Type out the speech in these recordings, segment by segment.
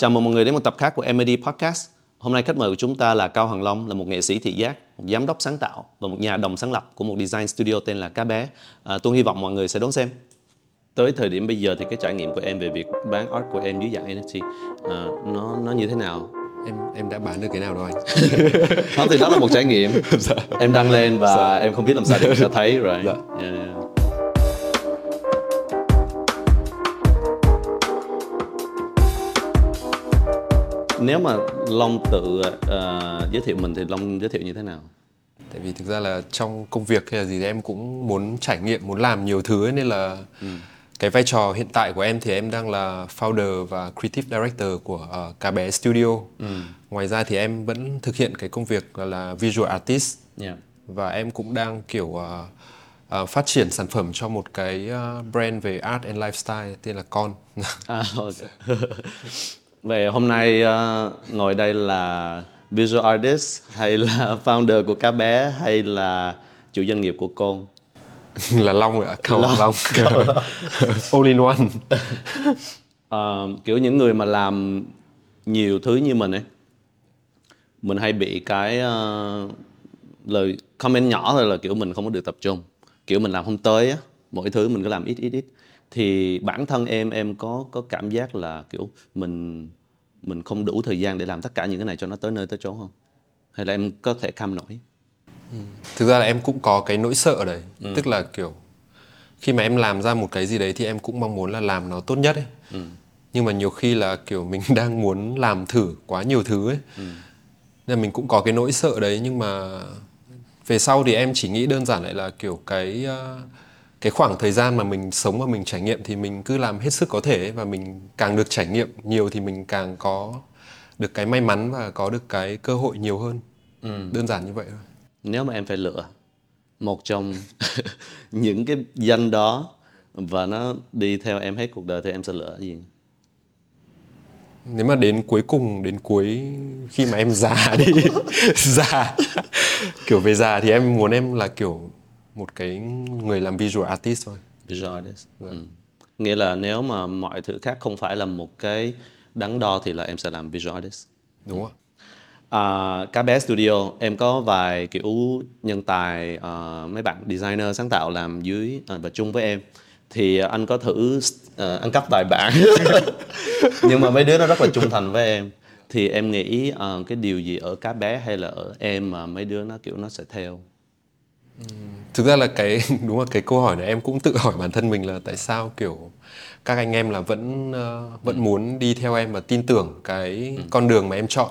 chào mừng mọi người đến một tập khác của MAD Podcast. Hôm nay khách mời của chúng ta là Cao Hằng Long, là một nghệ sĩ thị giác, một giám đốc sáng tạo và một nhà đồng sáng lập của một design studio tên là Cá Bé. À, tôi hy vọng mọi người sẽ đón xem. Tới thời điểm bây giờ thì cái trải nghiệm của em về việc bán art của em dưới dạng NFT à, nó nó như thế nào? em em đã bán được cái nào đâu anh Đó thì đó là một trải nghiệm. Em đăng lên và em không biết làm sao để ta thấy rồi. Dạ. Yeah, Nếu mà Long tự ờ, giới thiệu mình thì Long giới thiệu như thế nào? tại vì thực ra là trong công việc hay là gì thì em cũng muốn trải nghiệm muốn làm nhiều thứ ấy, nên là cái vai trò hiện tại của em thì em đang là founder và creative director của uh, cá bé studio ngoài ra thì em vẫn thực hiện cái công việc là, là visual artist Yeah. và em cũng đang kiểu uh, uh, phát triển sản phẩm cho một cái uh, brand về art and lifestyle tên là con À, ok. Vậy hôm nay ờ, ngồi đây là visual artist hay là founder của cá bé hay là chủ doanh nghiệp của con? là long ạ cầu long, all in one. Ờ, kiểu những người mà làm nhiều thứ như mình ấy mình hay bị cái ờ, lời comment nhỏ thôi là kiểu mình không có được tập trung. Kiểu mình làm không tới á mỗi thứ mình cứ làm ít ít ít thì bản thân em em có có cảm giác là kiểu mình mình không đủ thời gian để làm tất cả những cái này cho nó tới nơi tới chốn không? Hay là em có thể cam nổi? Thực ra là em cũng có cái nỗi sợ đấy. Tức là kiểu khi mà em làm ra một cái gì đấy thì em cũng mong muốn là làm nó tốt nhất ấy. Nhưng mà nhiều khi là kiểu mình đang muốn làm thử quá nhiều thứ ấy. Nên mình cũng có cái nỗi sợ đấy. Nhưng mà về sau thì em chỉ nghĩ đơn giản lại là kiểu cái ờ, cái khoảng thời gian mà mình sống và mình trải nghiệm thì mình cứ làm hết sức có thể và mình càng được trải nghiệm nhiều thì mình càng có được cái may mắn và có được cái cơ hội nhiều hơn. Đơn giản như vậy thôi. Nếu mà em phải lựa một trong những cái danh đó và nó đi theo em hết cuộc đời thì em sẽ lựa gì? Nếu mà đến cuối cùng đến cuối khi mà em già đi già kiểu về già thì em muốn em là kiểu một cái người làm visual artist thôi. Visual artist. Ừ. nghĩa là nếu mà mọi thứ khác không phải là một cái đắn đo thì là em sẽ làm visual artist. Đúng không À, cá bé studio em có vài kiểu nhân tài à, mấy bạn designer sáng tạo làm dưới à, và chung với em. Thì anh có thử à, ăn cắp vài bạn. Nhưng mà mấy đứa nó rất là trung thành với em. Thì em nghĩ à, cái điều gì ở cá bé hay là ở em mà mấy đứa nó kiểu nó sẽ theo thực ra là cái đúng là cái câu hỏi này em cũng tự hỏi bản thân mình là tại sao kiểu các anh em là vẫn ờ, vẫn muốn đi theo em và tin tưởng cái con đường mà em chọn.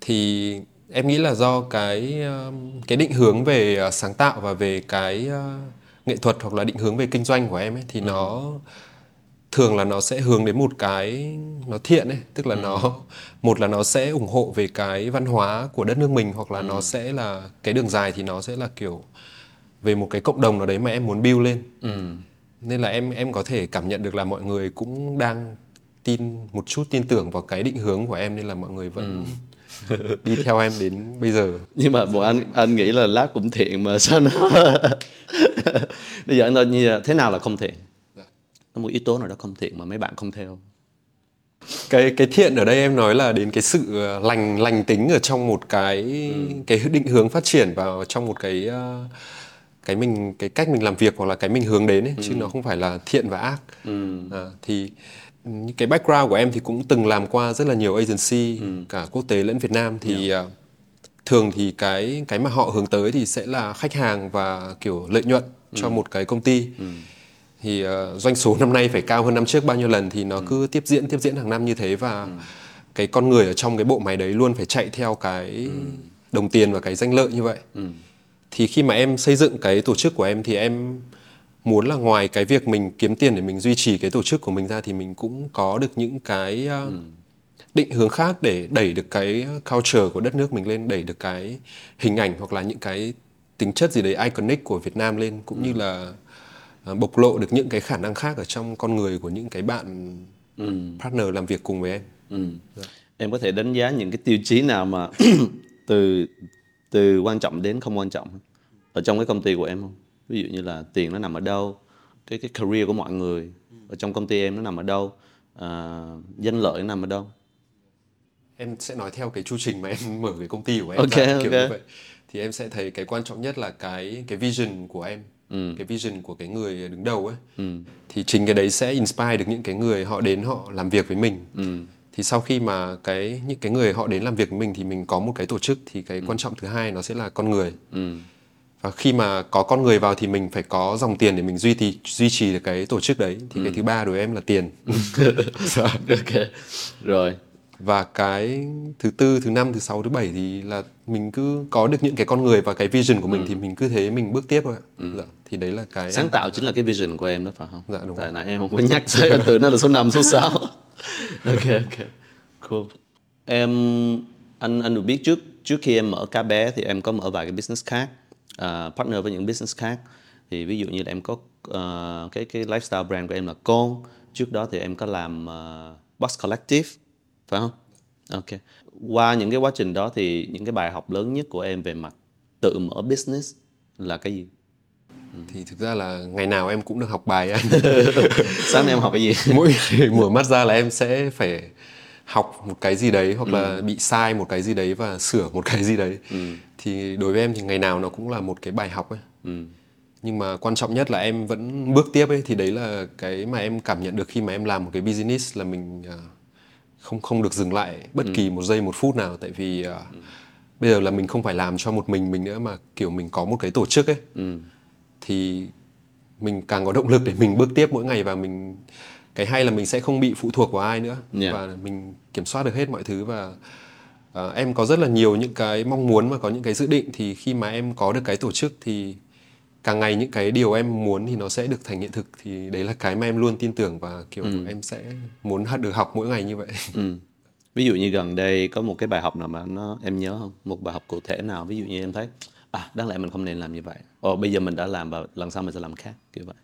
Thì em nghĩ là do cái ờ, cái định hướng về ờ, sáng tạo và về cái ờ, nghệ thuật hoặc là định hướng về kinh doanh của em ấy thì nó thường là nó sẽ hướng đến một cái nó thiện ấy tức là nó một là nó sẽ ủng hộ về cái văn hóa của đất nước mình hoặc là nó sẽ là cái đường dài thì nó sẽ là kiểu về một cái cộng đồng nào đấy mà em muốn build lên. Nên là em em có thể cảm nhận được là mọi người cũng đang tin một chút tin tưởng vào cái định hướng của em nên là mọi người vẫn đi theo em đến bây giờ. Nhưng mà bộ anh anh nghĩ là lát cũng thiện mà sao nó bây giờ anh nói như thế nào là không thiện có một yếu tố nào đó không thiện mà mấy bạn không theo. Cái cái thiện ở đây em nói là đến cái sự ờ, lành lành tính ở trong một cái cái định hướng phát triển vào trong một cái ờ, cái mình cái cách mình làm việc hoặc là cái mình hướng đến ấy, chứ nó không phải là thiện và ác. À, thì cái background của em thì cũng từng làm qua rất là nhiều agency cả quốc tế lẫn Việt Nam. Thì ờ, thường thì cái cái mà họ hướng tới thì sẽ là khách hàng và kiểu lợi nhuận cho một cái công ty thì ờ, doanh số năm nay phải cao hơn năm trước bao nhiêu lần thì nó cứ tiếp diễn tiếp diễn hàng năm như thế và cái con người ở trong cái bộ máy đấy luôn phải chạy theo cái đồng tiền và cái danh lợi như vậy. Thì khi mà em xây dựng cái tổ chức của em thì em muốn là ngoài cái việc mình kiếm tiền để mình duy trì cái tổ chức của mình ra thì mình cũng có được những cái ờ, định hướng khác để đẩy được cái culture của đất nước mình lên đẩy được cái hình ảnh hoặc là những cái tính chất gì đấy iconic của Việt Nam lên cũng như là bộc lộ được những cái khả năng khác ở trong con người của những cái bạn partner làm việc cùng với em. Ừ. em có thể đánh giá những cái tiêu chí nào mà từ từ quan trọng đến không quan trọng ở trong cái công ty của em không? Ví dụ như là tiền nó nằm ở đâu cái cái career của mọi người ở trong công ty em nó nằm ở đâu à, danh lợi nằm ở đâu? Em sẽ nói theo cái chu trình mà em mở cái công ty của em Ok, ra kiểu ok. như vậy. Thì em sẽ thấy cái quan trọng nhất là cái cái vision của em Ừ. cái vision của cái người đứng đầu ấy thì chính cái đấy sẽ inspire được những cái người họ đến họ làm việc với mình Ừ. thì sau khi mà cái những cái người họ đến làm việc với mình thì mình có một cái tổ chức thì Ừ. cái quan trọng thứ hai nó sẽ là con người Ừ. và khi mà có con người vào thì mình phải có dòng tiền để mình duy trì duy trì được cái tổ chức đấy thì Ừ. cái thứ ba đối với em là tiền ok rồi và cái thứ tư thứ năm thứ sáu thứ bảy thì là mình cứ có được những cái con người và cái vision của mình thì mình cứ thế mình bước tiếp thôi ạ. Dạ. thì đấy là cái sáng tạo chính là cái vision của em đó phải không? Dạ, đúng tại nãy em không có nhắc tới anh tưởng nó là số 5, số 6 ok ok. Cool. Em anh anh được biết trước trước khi em mở cá bé thì em có mở vài cái business khác à, partner với những business khác. Thì ví dụ như là em có ờ, cái cái lifestyle brand của em là con. Trước đó thì em có làm ờ, Box Collective phải không? Ok. Qua những cái quá trình đó thì những cái bài học lớn nhất của em về mặt tự mở business là cái gì? Thì thực ra là ngày nào em cũng được học bài anh sáng em học cái gì? Mỗi ngày mở mắt ra là em sẽ phải học một cái gì đấy hoặc là bị sai một cái gì đấy và sửa một cái gì đấy. Thì đối với em thì ngày nào nó cũng là một cái bài học ấy ừ. nhưng mà quan trọng nhất là em vẫn bước tiếp ấy thì đấy là cái mà em cảm nhận được khi mà em làm một cái business là mình à, không không được dừng lại bất kỳ một giây một phút nào. Tại vì à, bây giờ là mình không phải làm cho một mình mình nữa mà kiểu mình có một cái tổ chức ấy. Ừ. thì mình càng có động lực để mình bước tiếp mỗi ngày và mình cái hay là mình sẽ không bị phụ thuộc vào ai nữa. Yeah. và mình kiểm soát được hết mọi thứ và à, em có rất là nhiều những cái mong muốn và có những cái dự định. Thì khi mà em có được cái tổ chức thì càng ngày những cái điều em muốn thì nó sẽ được thành hiện thực thì đấy là cái mà em luôn tin tưởng và kiểu em sẽ muốn được học mỗi ngày như vậy Ừ. Ví dụ như gần đây có một cái bài học nào mà nó em nhớ không? Một bài học cụ thể nào? Ví dụ như em thấy à đáng lẽ mình không nên làm như vậy. Ồ bây giờ mình đã làm và lần sau mình sẽ làm khác kiểu vậy.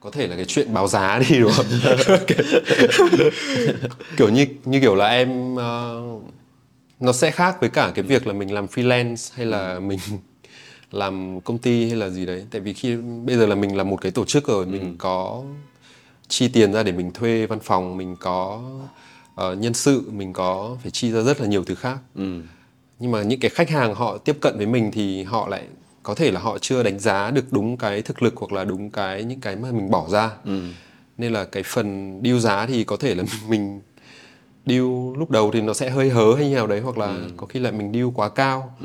có thể là cái chuyện báo giá đi đúng không kiểu như như kiểu là em ờ, nó sẽ khác với cả cái việc là mình làm freelance hay là mình làm công ty hay là gì đấy. Tại vì khi bây giờ là mình là một cái tổ chức rồi mình có chi tiền ra để mình thuê văn phòng mình có ờ, nhân sự mình có phải chi ra rất là nhiều thứ khác. Ừ. nhưng mà những cái khách hàng họ tiếp cận với mình thì họ lại có thể là họ chưa đánh giá được đúng cái thực lực hoặc là đúng cái những cái mà mình bỏ ra. Nên là cái phần deal giá thì có thể là mình deal lúc đầu thì nó sẽ hơi hớ hay như nào đấy hoặc là có khi là mình deal quá cao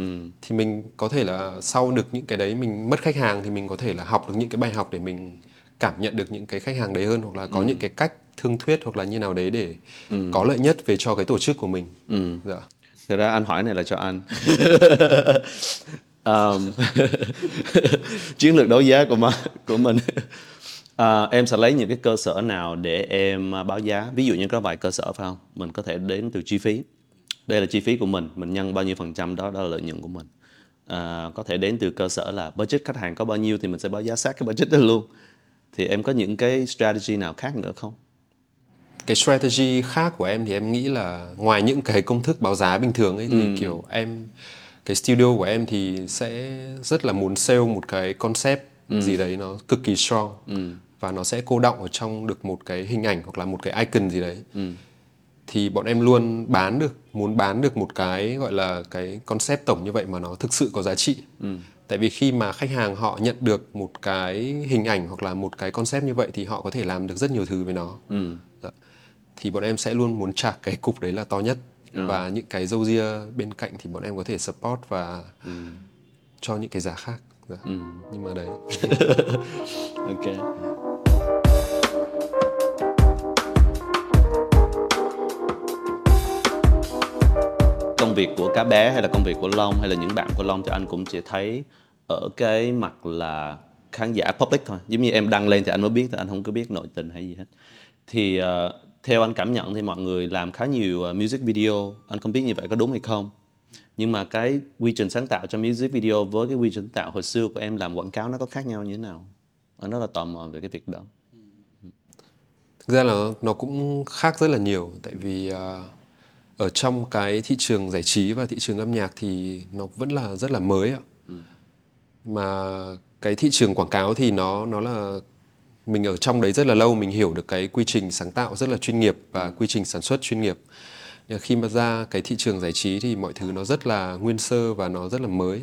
thì mình có thể là sau được những cái đấy mình mất khách hàng thì mình có thể là học được những cái bài học để mình cảm nhận được những cái khách hàng đấy hơn hoặc là có những cái cách thương thuyết hoặc là như nào đấy để có lợi nhất về cho cái tổ chức của mình Ừ. dạ. Thật ra anh hỏi này là cho anh. um, chiến lược đấu giá của mà, của mình. À, em sẽ lấy những cái cơ sở nào để em à, báo giá? Ví dụ như có vài cơ sở phải không? Mình có thể đến từ chi phí. Đây là chi phí của mình, mình nhân bao nhiêu phần trăm đó đó là lợi nhuận của mình. À, có thể đến từ cơ sở là budget khách hàng có bao nhiêu thì mình sẽ báo giá sát cái budget đó luôn. Thì em có những cái strategy nào khác nữa không? cái strategy khác của em thì em nghĩ là ngoài những cái công thức báo giá bình thường ấy thì kiểu em cái studio của em thì sẽ rất là muốn sell một cái concept gì đấy nó cực kỳ strong và nó sẽ cô động ở trong được một cái hình ảnh hoặc là một cái icon gì đấy. Thì bọn em luôn bán được muốn bán được một cái gọi là cái concept tổng như vậy mà nó thực sự có giá trị. Tại vì khi mà khách hàng họ nhận được một cái hình ảnh hoặc là một cái concept như vậy thì họ có thể làm được rất nhiều thứ với nó. Dạ. thì bọn em sẽ luôn muốn chạc cái cục đấy là to nhất. Và những cái dâu ria bên cạnh thì bọn em có thể support và cho những cái giá khác. Dạ. nhưng mà đấy. Ok. Công việc của cá bé hay là công việc của Long hay là những bạn của Long thì anh cũng chỉ thấy ở cái mặt là khán giả public thôi. Giống như em đăng lên thì anh mới biết, thì anh không có biết nội tình hay gì hết. Thì uh, theo anh cảm nhận thì mọi người làm khá nhiều ờ, music video. Anh không biết như vậy có đúng hay không. Nhưng mà cái quy trình sáng tạo cho music video với cái quy trình sáng tạo hồi xưa của em làm quảng cáo nó có khác nhau như thế nào? Anh rất là tò mò về cái việc đó. thực ra là nó cũng khác rất là nhiều tại vì uh ở trong cái thị trường giải trí và thị trường âm nhạc thì nó vẫn là rất là mới ạ. Mà cái thị trường quảng cáo thì nó nó là mình ở trong đấy rất là lâu mình hiểu được cái quy trình sáng tạo rất là chuyên nghiệp và quy trình sản xuất chuyên nghiệp. Khi mà ra cái thị trường giải trí thì mọi thứ nó rất là nguyên sơ và nó rất là mới.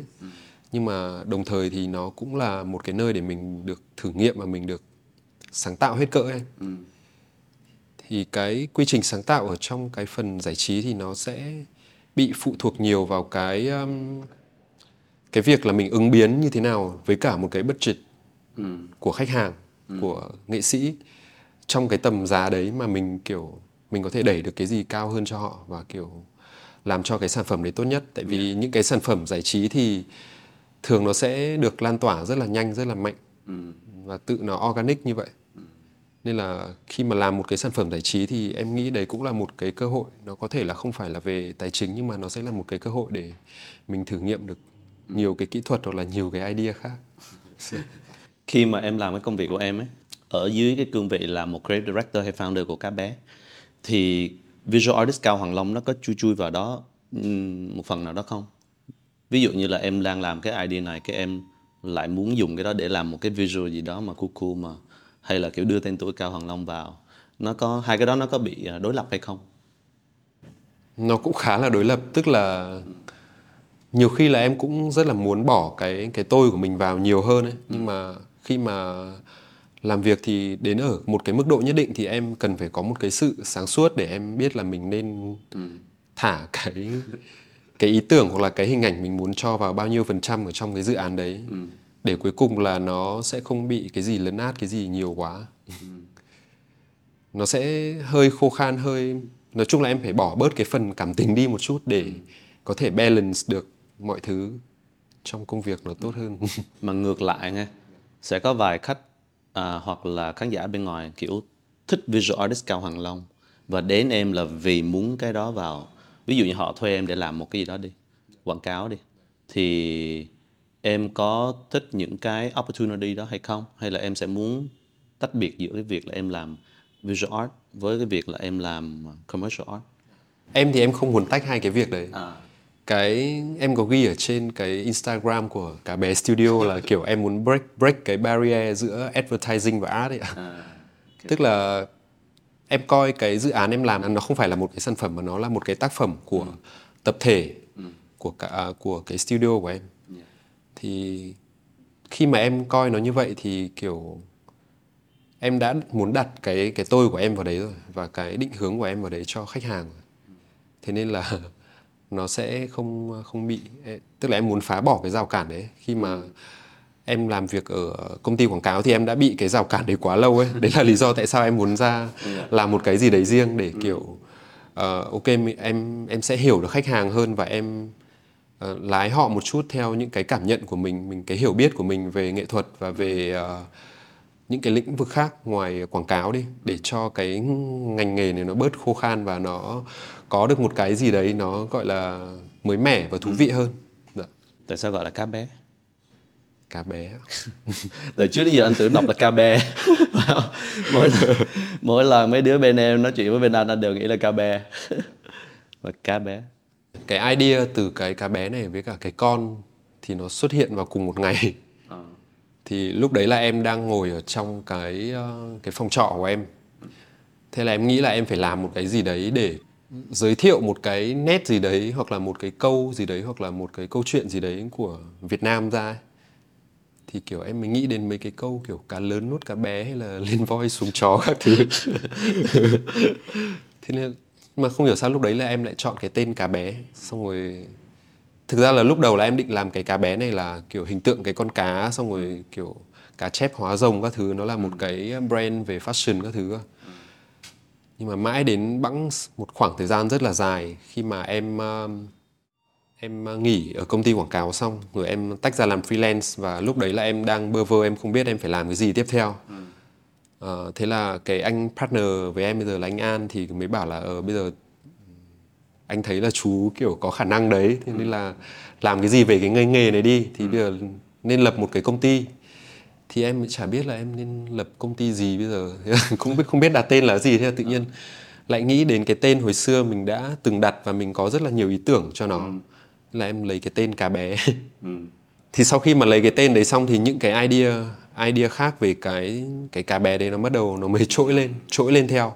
Nhưng mà đồng thời thì nó cũng là một cái nơi để mình được thử nghiệm và mình được sáng tạo hết cỡ ấy thì cái quy trình sáng tạo ở trong cái phần giải trí thì nó sẽ bị phụ thuộc nhiều vào cái um, cái việc là mình ứng biến như thế nào với cả một cái budget ừ. của khách hàng ừ. của nghệ sĩ trong cái tầm giá đấy mà mình kiểu mình có thể đẩy được cái gì cao hơn cho họ và kiểu làm cho cái sản phẩm đấy tốt nhất tại vì yeah. những cái sản phẩm giải trí thì thường nó sẽ được lan tỏa rất là nhanh rất là mạnh ừ. và tự nó organic như vậy. Nên là khi mà làm một cái sản phẩm giải trí thì em nghĩ đấy cũng là một cái cơ hội. Nó có thể là không phải là về tài chính nhưng mà nó sẽ là một cái cơ hội để mình thử nghiệm được nhiều cái kỹ thuật hoặc là nhiều cái idea khác. Khi mà em làm cái công việc của em ấy ở dưới cái cương vị là một creative director hay founder của cá bé thì visual artist cao hoàng long nó có chui chui vào đó một phần nào đó không? Ví dụ như là em đang làm cái idea này cái em lại muốn dùng cái đó để làm một cái visual gì đó mà cool cool mà hay là kiểu đưa tên tuổi cao hoàng long vào nó có hai cái đó nó có bị à, đối lập hay không? Nó cũng khá là đối lập tức là nhiều khi là em cũng rất là muốn bỏ cái cái tôi của mình vào nhiều hơn ấy. Nhưng mà khi mà làm việc thì đến ở một cái mức độ nhất định thì em cần phải có một cái sự sáng suốt để em biết là mình nên thả cái cái ý tưởng hoặc là cái hình ảnh mình muốn cho vào bao nhiêu phần trăm ở trong cái dự án đấy. Ừ. để cuối cùng là nó sẽ không bị cái gì lấn át cái gì nhiều quá. Ừ. nó sẽ hơi khô khan hơi nói chung là em phải bỏ bớt cái phần cảm tình đi một chút để có thể balance được mọi thứ trong công việc nó tốt hơn. Mà ngược lại nghe sẽ có vài khách à, hoặc là khán giả bên ngoài kiểu thích visual artist cao hoàng long. Và đến em là vì muốn cái đó vào. Ví dụ như họ thuê em để làm một cái gì đó đi quảng cáo đi. Thì em có thích những cái opportunity đó hay không hay là em sẽ muốn tách biệt giữa cái việc là em làm visual art với cái việc là em làm commercial art em thì em không muốn tách hai cái việc đấy à cái em có ghi ở trên cái Instagram của cả bé studio là kiểu em muốn break break cái barrier giữa advertising và art ấy. À, okay. Tức là em coi cái dự án em làm nó không phải là một cái sản phẩm mà nó là một cái tác phẩm của ừ. tập thể ừ. của cả à, của cái studio của em. Thì khi mà em coi nó như vậy thì kiểu em đã muốn đặt cái cái tôi của em vào đấy rồi và cái định hướng của em vào đấy cho khách hàng. Thế nên là nó sẽ không không bị tức là em muốn phá bỏ cái rào cản đấy. Khi mà em làm việc ở công ty quảng cáo thì em đã bị cái rào cản đấy quá lâu ấy. Đấy là lý do tại sao em muốn ra làm một cái gì đấy riêng để kiểu uh, ok em em sẽ hiểu được khách hàng hơn và em uh, lái họ một chút theo những cái cảm nhận của mình mình cái hiểu biết của mình về nghệ thuật và về uh, những cái lĩnh vực khác ngoài quảng cáo đi để cho cái ngành nghề này nó bớt khô khan và nó có được một cái gì đấy nó gọi là mới mẻ và thú vị hơn. Dạ. tại sao gọi là cá bé? Cá bé từ trước đến giờ anh tưởng đọc là cá bé. Mỗi mỗi lần mấy đứa bên em nói chuyện với bên anh anh đều nghĩ là cá bé. Và cá bé cái idea từ cái cá bé này với cả cái con thì nó xuất hiện vào cùng một ngày à. thì lúc đấy là em đang ngồi ở trong cái ờ, cái phòng trọ của em thế là em nghĩ là em phải làm một cái gì đấy để giới thiệu một cái nét gì đấy hoặc là một cái câu gì đấy hoặc là một cái câu chuyện gì đấy của Việt Nam ra ấy. thì kiểu em mới nghĩ đến mấy cái câu kiểu cá lớn nuốt cá bé hay là lên voi xuống chó các thứ thế nên mà không hiểu sao lúc đấy là em lại chọn cái tên cá bé. Xong rồi thực ra là lúc đầu là em định làm cái cá bé này là kiểu hình tượng cái con cá xong rồi kiểu cá chép hóa rồng các thứ. Nó là một cái brand về fashion các thứ nhưng mà mãi đến bẵng một khoảng thời gian rất là dài khi mà em uh, em nghỉ ở công ty quảng cáo xong rồi em tách ra làm freelance và lúc đấy là em đang bơ vơ em không biết em phải làm cái gì tiếp theo. Ừ. uh, thế là cái anh partner với em bây giờ là anh An thì mới bảo là ở uh, bây giờ anh thấy là chú kiểu có khả năng đấy thế nên là làm cái gì về cái nghề nghề này đi. Thì ừ. bây giờ nên lập một cái công ty. Thì em chả biết là em nên lập công ty gì bây giờ. Không biết không biết đặt tên là gì thế tự nhiên lại nghĩ đến cái tên hồi xưa mình đã từng đặt và mình có rất là nhiều ý tưởng cho nó. Ừ. là em lấy cái tên cá bé. Ừ. thì sau khi mà lấy cái tên đấy xong thì những cái idea idea khác về cái cái cá bé đấy nó bắt đầu nó mới trỗi lên trỗi lên theo.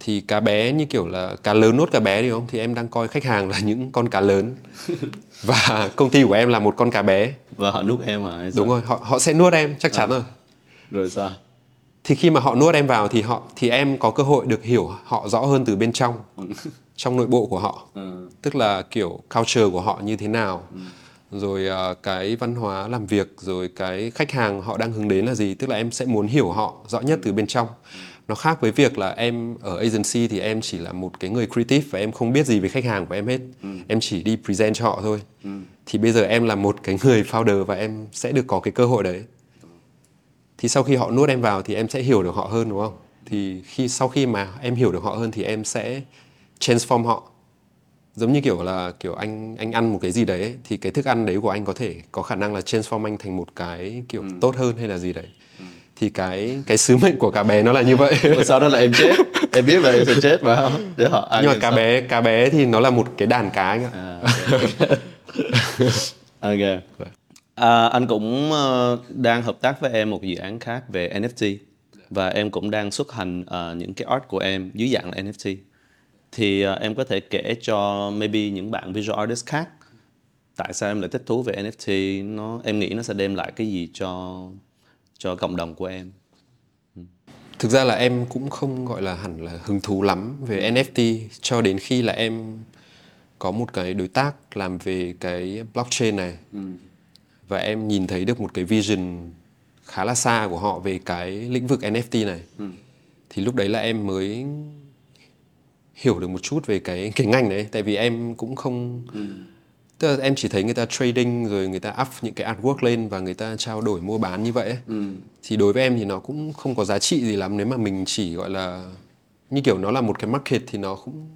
Thì cá bé như kiểu là cá lớn nuốt cá bé đi không? Thì em đang coi khách hàng là những con cá lớn. Và công ty của em là một con cá bé. Và họ nuốt em sao? đúng rồi họ họ sẽ nuốt em chắc chắn rồi. Rồi sao? Thì khi mà họ nuốt em vào thì họ thì em có cơ hội được hiểu họ rõ hơn từ bên trong trong nội bộ của họ. Ừ. tức là kiểu culture của họ như thế nào rồi à, cái văn hóa làm việc rồi cái khách hàng họ đang hướng đến là gì? Tức là em sẽ muốn hiểu họ rõ nhất từ bên trong. Nó khác với việc là em ở agency thì em chỉ là một cái người creative và em không biết gì về khách hàng của em hết. Em chỉ đi present cho họ thôi. Thì bây giờ em là một cái người founder và em sẽ được có cái cơ hội đấy. Thì sau khi họ nuốt em vào thì em sẽ hiểu được họ hơn đúng không? Thì khi sau khi mà em hiểu được họ hơn thì em sẽ transform họ giống như kiểu là kiểu anh anh ăn một cái gì đấy ấy, thì cái thức ăn đấy của anh có thể có khả năng là transform anh thành một cái kiểu tốt hơn hay là gì đấy. Thì cái cái sứ mệnh của cá bé nó là như vậy. Sau đó là em chết. Em biết là em sẽ chết không để họ nhưng mà cá sau. bé cá bé thì nó là một cái đàn cá anh ạ. À, ok, ok. À, anh cũng ờ, đang hợp tác với em một dự án khác về NFT và em cũng đang xuất hành ờ, những cái art của em dưới dạng là NFT thì ờ, em có thể kể cho maybe những bạn visual artist khác tại sao em lại thích thú về NFT nó em nghĩ nó sẽ đem lại cái gì cho cho cộng đồng của em? Thực ra là em cũng không gọi là hẳn là hứng thú lắm về NFT cho đến khi là em có một cái đối tác làm về cái blockchain này. Và em nhìn thấy được một cái vision khá là xa của họ về cái lĩnh vực NFT này. Thì lúc đấy là em mới hiểu được một chút về cái cái ngành đấy tại vì em cũng không tức là em chỉ thấy người ta trading rồi người ta up những cái artwork lên và người ta trao đổi mua bán như vậy ấy. thì đối với em thì nó cũng không có giá trị gì lắm nếu mà mình chỉ gọi là như kiểu nó là một cái market thì nó cũng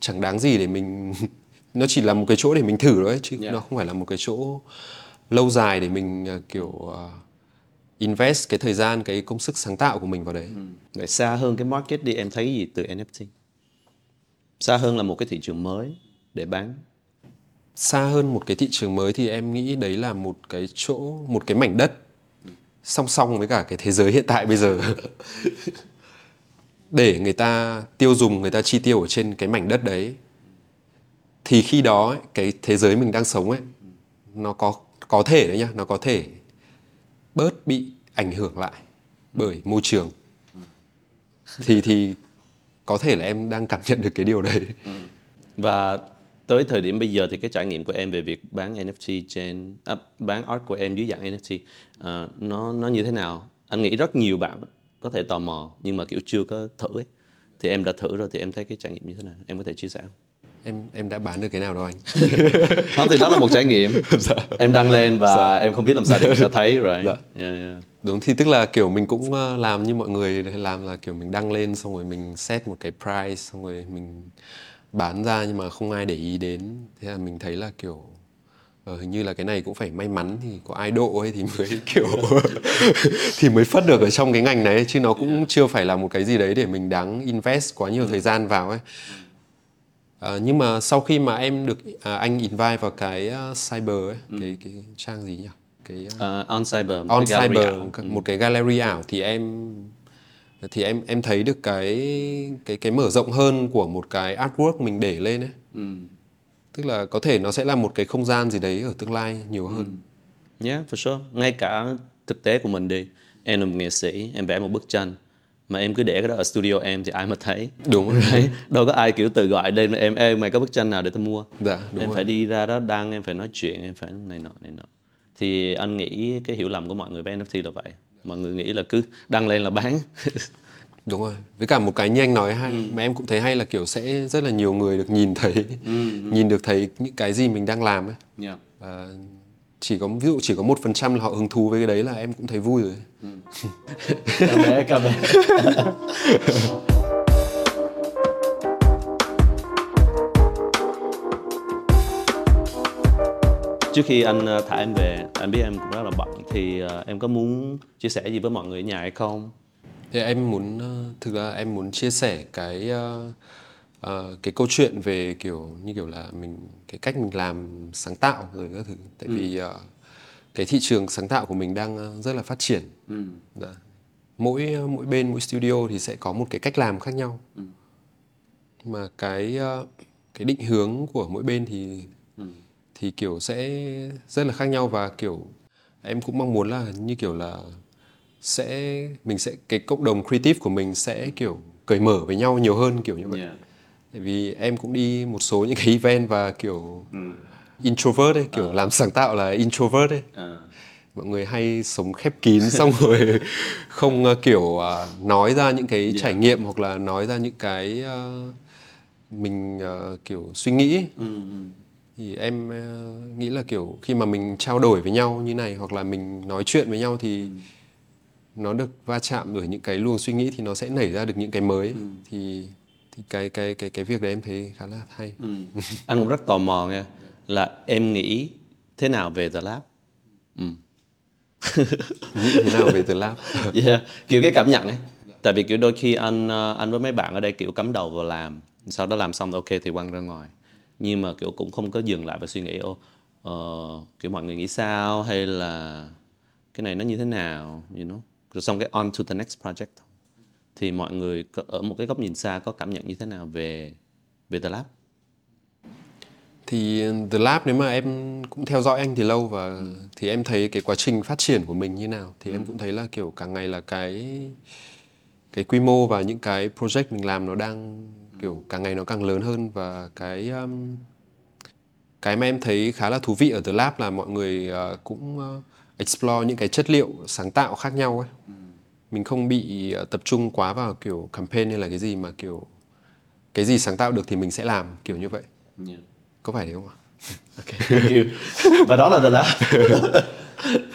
chẳng đáng gì để mình nó chỉ là một cái chỗ để mình thử thôi chứ Yeah. nó không phải là một cái chỗ lâu dài để mình à, kiểu à, invest cái thời gian cái công sức sáng tạo của mình vào đấy Vậy xa hơn cái market đi em thấy gì từ NFT? Xa hơn là một cái thị trường mới để bán. xa hơn một cái thị trường mới thì em nghĩ đấy là một cái chỗ một cái mảnh đất song song với cả cái thế giới hiện tại bây giờ để người ta tiêu dùng người ta chi tiêu ở trên cái mảnh đất đấy thì khi đó ấy, cái thế giới mình đang sống ấy nó có có thể đấy nhá nó có thể bớt bị ảnh hưởng lại bởi môi trường thì thì có thể là em đang cảm nhận được cái điều đấy Và tới thời điểm bây giờ thì cái trải nghiệm của em về việc bán NFT trên à, bán art của em dưới dạng NFT à, nó nó như thế nào? Anh nghĩ rất nhiều bạn có thể tò mò nhưng mà kiểu chưa có thử ấy. Thì em đã thử rồi thì em thấy cái trải nghiệm như thế nào? Em có thể chia sẻ không? em em đã bán được cái nào đâu anh Không thì đó là một trải nghiệm. Em đăng lên và em không biết làm sao để người ta thấy rồi. Dạ. Yeah, yeah. Đúng thì tức là kiểu mình cũng ờ, làm như mọi người làm là kiểu mình đăng lên xong rồi mình set một cái price xong rồi mình bán ra nhưng mà không ai để ý đến. Thế là mình thấy là kiểu ờ, hình như là cái này cũng phải may mắn thì có ai độ ấy thì mới kiểu thì mới phất được ở trong cái ngành này chứ nó cũng chưa phải là một cái gì đấy để mình đáng invest quá nhiều thời gian vào ấy. Ờ, nhưng mà sau khi mà em được à, anh invite vào cái ờ, cyber ấy cái cái trang gì nhỉ cái Uh, on cyber, on gallery cyber ảo. một cái gallery ảo thì em thì em em thấy được cái cái cái mở rộng hơn của một cái artwork mình để lên ấy tức là có thể nó sẽ là một cái không gian gì đấy ở tương lai nhiều hơn Yeah, for sure. Ngay cả thực tế của mình đi. Em là một nghệ sĩ, em vẽ một bức tranh. Mà em cứ để cái đó ở studio em thì ai mà thấy. đúng rồi Đấy, Đâu có ai kiểu từ gọi đây em Ê mày có bức tranh nào để tao mua Dạ, đúng Em rồi. phải đi ra đó đăng, em phải nói chuyện, em phải này nọ, này nọ Thì anh nghĩ cái hiểu lầm của mọi người với NFT là vậy. Mọi người nghĩ là cứ đăng lên là bán. Đúng rồi. Với cả một cái như anh nói hay mà em cũng thấy hay là kiểu sẽ rất là nhiều người được nhìn thấy nhìn được thấy những cái gì mình đang làm ấy. Yeah. và chỉ có ví dụ chỉ có một phần trăm là họ hứng thú với cái đấy là em cũng thấy vui rồi. Ca bé, ca bé Trước khi anh ờ, thả em về, anh biết em cũng rất là bận Thì ờ, em có muốn chia sẻ gì với mọi người ở nhà hay không? Thì em muốn ờ, thực ra em muốn chia sẻ cái ờ, cái câu chuyện về kiểu như kiểu là mình cái cách mình làm sáng tạo rồi các thứ tại vì ờ, cái thị trường sáng tạo của mình đang rất là phát triển ừ. Dạ. mỗi mỗi bên mỗi studio thì sẽ có một cái cách làm khác nhau Ừ. mà cái ờ, cái định hướng của mỗi bên thì Ừ. thì kiểu sẽ rất là khác nhau và kiểu em cũng mong muốn là như kiểu là sẽ mình sẽ cái cộng đồng creative của mình sẽ kiểu cởi mở với nhau nhiều hơn kiểu như vậy Yeah. tại vì em cũng đi một số những cái event và kiểu Ừ. introvert ấy kiểu làm sáng tạo là introvert ấy À. mọi người hay sống khép kín xong rồi không ờ, kiểu ờ, nói ra những cái Yeah. trải nghiệm hoặc là nói ra những cái ờ, mình ờ, kiểu suy nghĩ. Ừ. ừ. Thì em ờ, nghĩ là kiểu khi mà mình trao đổi với nhau như này hoặc là mình nói chuyện với nhau thì nó được va chạm bởi những cái luồng suy nghĩ thì nó sẽ nảy ra được những cái mới thì thì cái cái cái cái việc đấy em thấy khá là hay Ừ. Anh cũng rất tò mò nha là em nghĩ thế nào về The Lab? Ừ. nghĩ thế nào về The Lab yeah. kiểu cái cảm nhận ấy tại vì kiểu đôi khi anh ờ, anh với mấy bạn ở đây kiểu cắm đầu vào làm sau đó làm xong ok thì quăng ra ngoài nhưng mà kiểu cũng không có dừng lại và suy nghĩ ô uh, ờ, kiểu mọi người nghĩ sao? Hay là cái này nó như thế nào? You know? Rồi xong cái on to the next project. Thì mọi người có, ở một cái góc nhìn xa có cảm nhận như thế nào về về The Lab? Thì The Lab nếu mà em cũng theo dõi anh thì lâu và thì em thấy cái quá trình phát triển của mình như nào. Thì em cũng thấy là kiểu càng ngày là cái cái quy mô và những cái project mình làm nó đang kiểu càng ngày nó càng lớn hơn và cái um, cái mà em thấy khá là thú vị ở The Lab là mọi người ờ, cũng ờ, explore những cái chất liệu sáng tạo khác nhau ấy. Mình không bị ờ, tập trung quá vào kiểu campaign hay là cái gì mà kiểu cái gì sáng tạo được thì mình sẽ làm kiểu như vậy. Yeah. có phải thế không ạ? Ok. Thank you và đó là The Lab.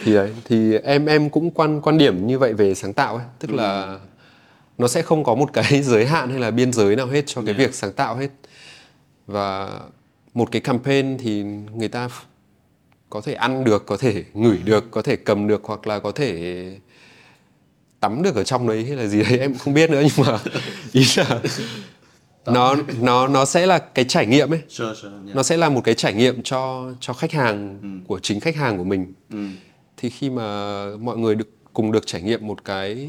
Thì đấy thì em em cũng quan quan điểm như vậy về sáng tạo ấy. Tức là nó sẽ không có một cái giới hạn hay là biên giới nào hết cho cái việc sáng tạo hết. Và một cái campaign thì người ta có thể ăn được có thể ngửi được có thể cầm được hoặc là có thể tắm được ở trong đấy hay là gì đấy em không biết nữa. Nhưng mà ý là nó nó nó sẽ là cái trải nghiệm ấy. Sure sure yeah. nó sẽ là một cái trải nghiệm cho cho khách hàng của chính khách hàng của mình. Ừ. thì khi mà mọi người được cùng được trải nghiệm một cái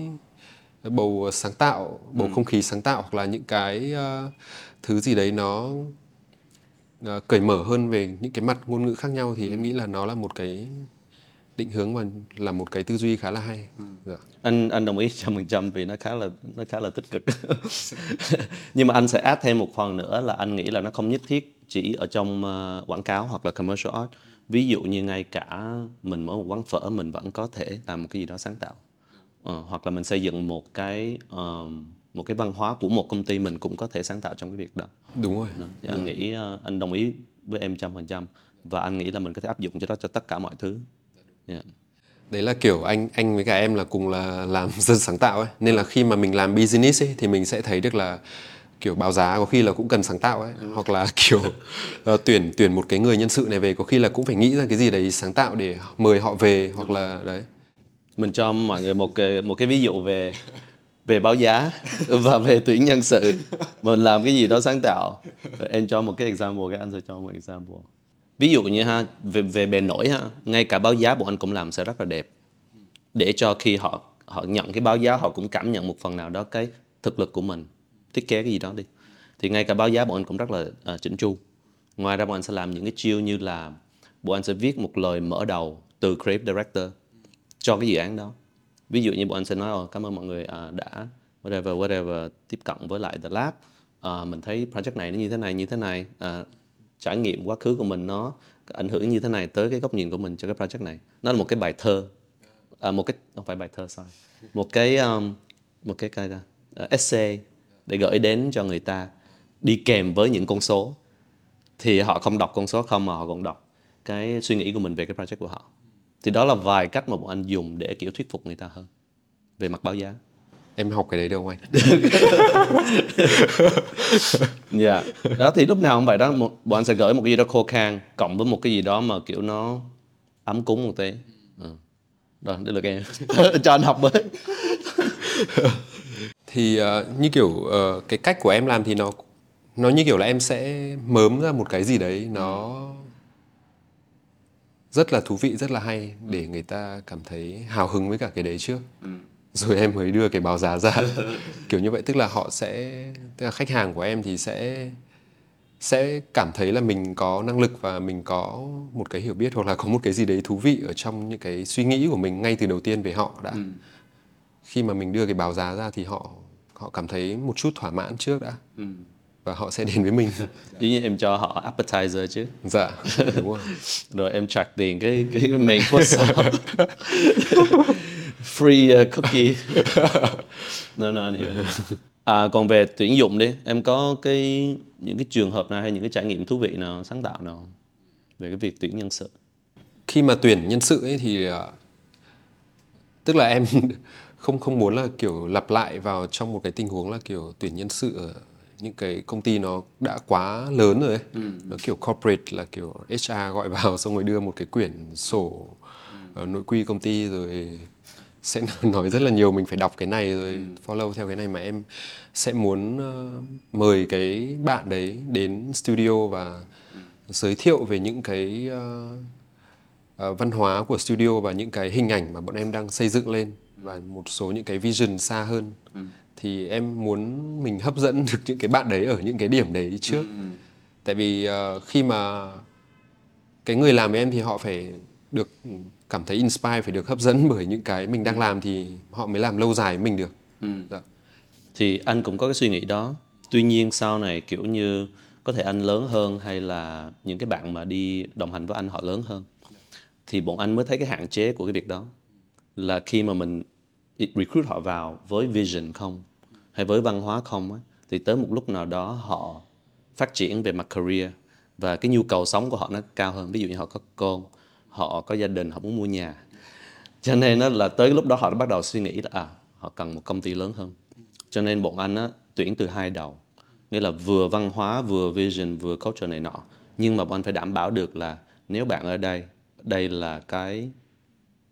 bầu sáng tạo bầu không khí sáng tạo hoặc là những cái ờ, thứ gì đấy nó ờ, cởi mở hơn về những cái mặt ngôn ngữ khác nhau thì em nghĩ là nó là một cái định hướng và là một cái tư duy khá là hay. Dạ. anh anh đồng ý trăm phần trăm vì nó khá là nó khá là tích cực. Nhưng mà anh sẽ add thêm một phần nữa là anh nghĩ là nó không nhất thiết chỉ ở trong ờ, quảng cáo hoặc là commercial art. Ví dụ như ngay cả mình mở một quán phở mình vẫn có thể làm một cái gì đó sáng tạo Ờ, hoặc là mình xây dựng một cái ờ, một cái văn hóa của một công ty mình cũng có thể sáng tạo trong cái việc đó. Đúng rồi. Thì anh nghĩ ờ, anh đồng ý với em trăm phần trăm và anh nghĩ là mình có thể áp dụng cho đó cho tất cả mọi thứ. Yeah. đấy là kiểu anh anh với cả em là cùng là làm dân sáng tạo ấy. Nên là khi mà mình làm business ấy thì mình sẽ thấy được là kiểu báo giá có khi là cũng cần sáng tạo ấy. Hoặc là kiểu ờ, tuyển tuyển một cái người nhân sự này về có khi là cũng phải nghĩ ra cái gì đấy sáng tạo để mời họ về hoặc là đấy mình cho mọi người một cái một cái ví dụ về về báo giá và về tuyển nhân sự. Mình làm cái gì đó sáng tạo. Em cho một cái example cái anh sẽ cho một example. Ví dụ như ha về về bề nổi ha ngay cả báo giá bọn anh cũng làm sẽ rất là đẹp. Để cho khi họ họ nhận cái báo giá họ cũng cảm nhận một phần nào đó cái thực lực của mình. Thiết kế cái gì đó đi. Thì ngay cả báo giá bọn anh cũng rất là à, uh, chỉnh chu. Ngoài ra bọn anh sẽ làm những cái chiêu như là bọn anh sẽ viết một lời mở đầu từ creative director cho cái dự án đó. Ví dụ như bọn anh sẽ nói oh, cảm ơn mọi người uh, đã whatever whatever tiếp cận với lại the lab. Uh, mình thấy project này nó như thế này như thế này. Uh, trải nghiệm quá khứ của mình nó ảnh hưởng như thế này tới cái góc nhìn của mình cho cái project này. Nó là một cái bài thơ. À, một cái không phải bài thơ sorry. Một cái um, một cái cái uh, essay để gửi đến cho người ta đi kèm với những con số. Thì họ không đọc con số không mà họ còn đọc cái suy nghĩ của mình về cái project của họ thì đó là vài cách mà bọn anh dùng để kiểu thuyết phục người ta hơn về mặt báo giá. Em học cái đấy đâu anh? Dạ. Đó thì lúc nào cũng vậy đó. Một, bọn anh sẽ gửi một cái gì đó khô khan cộng với một cái gì đó mà kiểu nó ấm cúng một tí. Ừ. rồi đây là em. Cho anh học với. Thì ờ, như kiểu ờ, cái cách của em làm thì nó nó như kiểu là em sẽ mớm ra một cái gì đấy nó rất là thú vị rất là hay để người ta cảm thấy hào hứng với cả cái đấy trước. Rồi em mới đưa cái báo giá ra. Kiểu như vậy tức là họ sẽ tức là khách hàng của em thì sẽ sẽ cảm thấy là mình có năng lực và mình có một cái hiểu biết hoặc là có một cái gì đấy thú vị ở trong những cái suy nghĩ của mình ngay từ đầu tiên về họ đã. Khi mà mình đưa cái báo giá ra thì họ họ cảm thấy một chút thỏa mãn trước đã và họ sẽ đến với mình. Dĩ nhiên em cho họ appetizer chứ. Dạ đúng rồi. Rồi em track tiền cái cái main course free uh, cookie. No no anh hiểu. À còn về tuyển dụng đi em có cái những cái trường hợp nào hay những cái trải nghiệm thú vị nào sáng tạo nào về cái việc tuyển nhân sự. Khi mà tuyển nhân sự ấy thì ờ, tức là em không không muốn là kiểu lặp lại vào trong một cái tình huống là kiểu tuyển nhân sự ở những cái công ty nó đã quá lớn rồi ấy. Nó kiểu corporate là kiểu HR gọi vào xong rồi đưa một cái quyển sổ ờ, nội quy công ty rồi sẽ nói rất là nhiều mình phải đọc cái này rồi follow theo cái này mà em sẽ muốn ờ, mời cái bạn đấy đến studio và giới thiệu về những cái ờ, ờ, văn hóa của studio và những cái hình ảnh mà bọn em đang xây dựng lên và một số những cái vision xa hơn thì em muốn mình hấp dẫn được những cái bạn đấy ở những cái điểm đấy trước. Tại vì ờ, khi mà cái người làm với em thì họ phải được cảm thấy inspire phải được hấp dẫn bởi những cái mình đang làm thì họ mới làm lâu dài với mình được. Dạ. thì anh cũng có cái suy nghĩ đó. Tuy nhiên sau này kiểu như có thể anh lớn hơn hay là những cái bạn mà đi đồng hành với anh họ lớn hơn thì bọn anh mới thấy cái hạn chế của cái việc đó. Là khi mà mình recruit họ vào với vision không hay với văn hóa không á, thì tới một lúc nào đó họ phát triển về mặt career và cái nhu cầu sống của họ nó cao hơn. Ví dụ như họ có con họ có gia đình họ muốn mua nhà. Cho nên nó là tới lúc đó họ đã bắt đầu suy nghĩ là à họ cần một công ty lớn hơn. Cho nên bọn anh á, tuyển từ hai đầu. Nghĩa là vừa văn hóa vừa vision vừa culture này nọ. Nhưng mà bọn anh phải đảm bảo được là nếu bạn ở đây đây là cái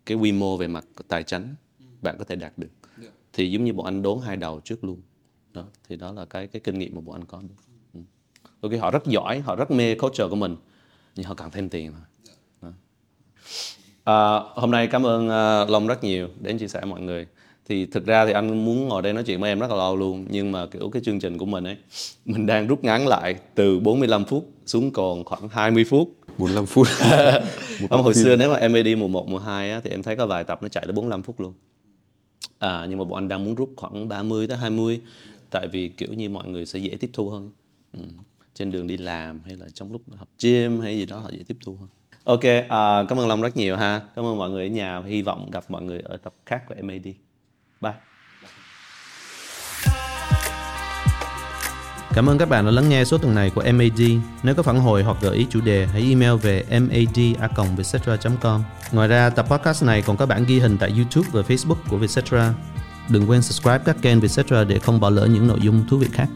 cái quy mô về mặt tài chính bạn có thể đạt được thì giống như bọn anh đốn hai đầu trước luôn. Đó thì đó là cái cái kinh nghiệm mà bọn anh có. Ừ. ok họ rất giỏi họ rất mê culture của mình nhưng họ cần thêm tiền thôi. À, hôm nay cảm ơn uh, Long rất nhiều đến chia sẻ mọi người. Thì thực ra thì anh muốn ngồi đây nói chuyện với em rất là lâu luôn nhưng mà kiểu cái chương trình của mình ấy mình đang rút ngắn lại từ 45 phút xuống còn khoảng 20 phút. 45 phút. Không, hồi xưa nếu mà em đi mùa 1, mùa 2 á, thì em thấy có vài tập nó chạy tới 45 phút luôn. À, nhưng mà bọn anh đang muốn rút khoảng 30 tới 20 tại vì kiểu như mọi người sẽ dễ tiếp thu hơn. Ừ. Trên đường đi làm hay là trong lúc học gym hay gì đó họ dễ tiếp thu hơn. Ok, à, cảm ơn Long rất nhiều ha. Cảm ơn mọi người ở nhà. Hy vọng gặp mọi người ở tập khác của MAD. Bye. Cảm ơn các bạn đã lắng nghe số tuần này của MAD. Nếu có phản hồi hoặc gợi ý chủ đề, hãy email về mad.vietcetera.com. Ngoài ra, tập podcast này còn có bản ghi hình tại YouTube và Facebook của Vietcetera. Đừng quên subscribe các kênh Vietcetera để không bỏ lỡ những nội dung thú vị khác.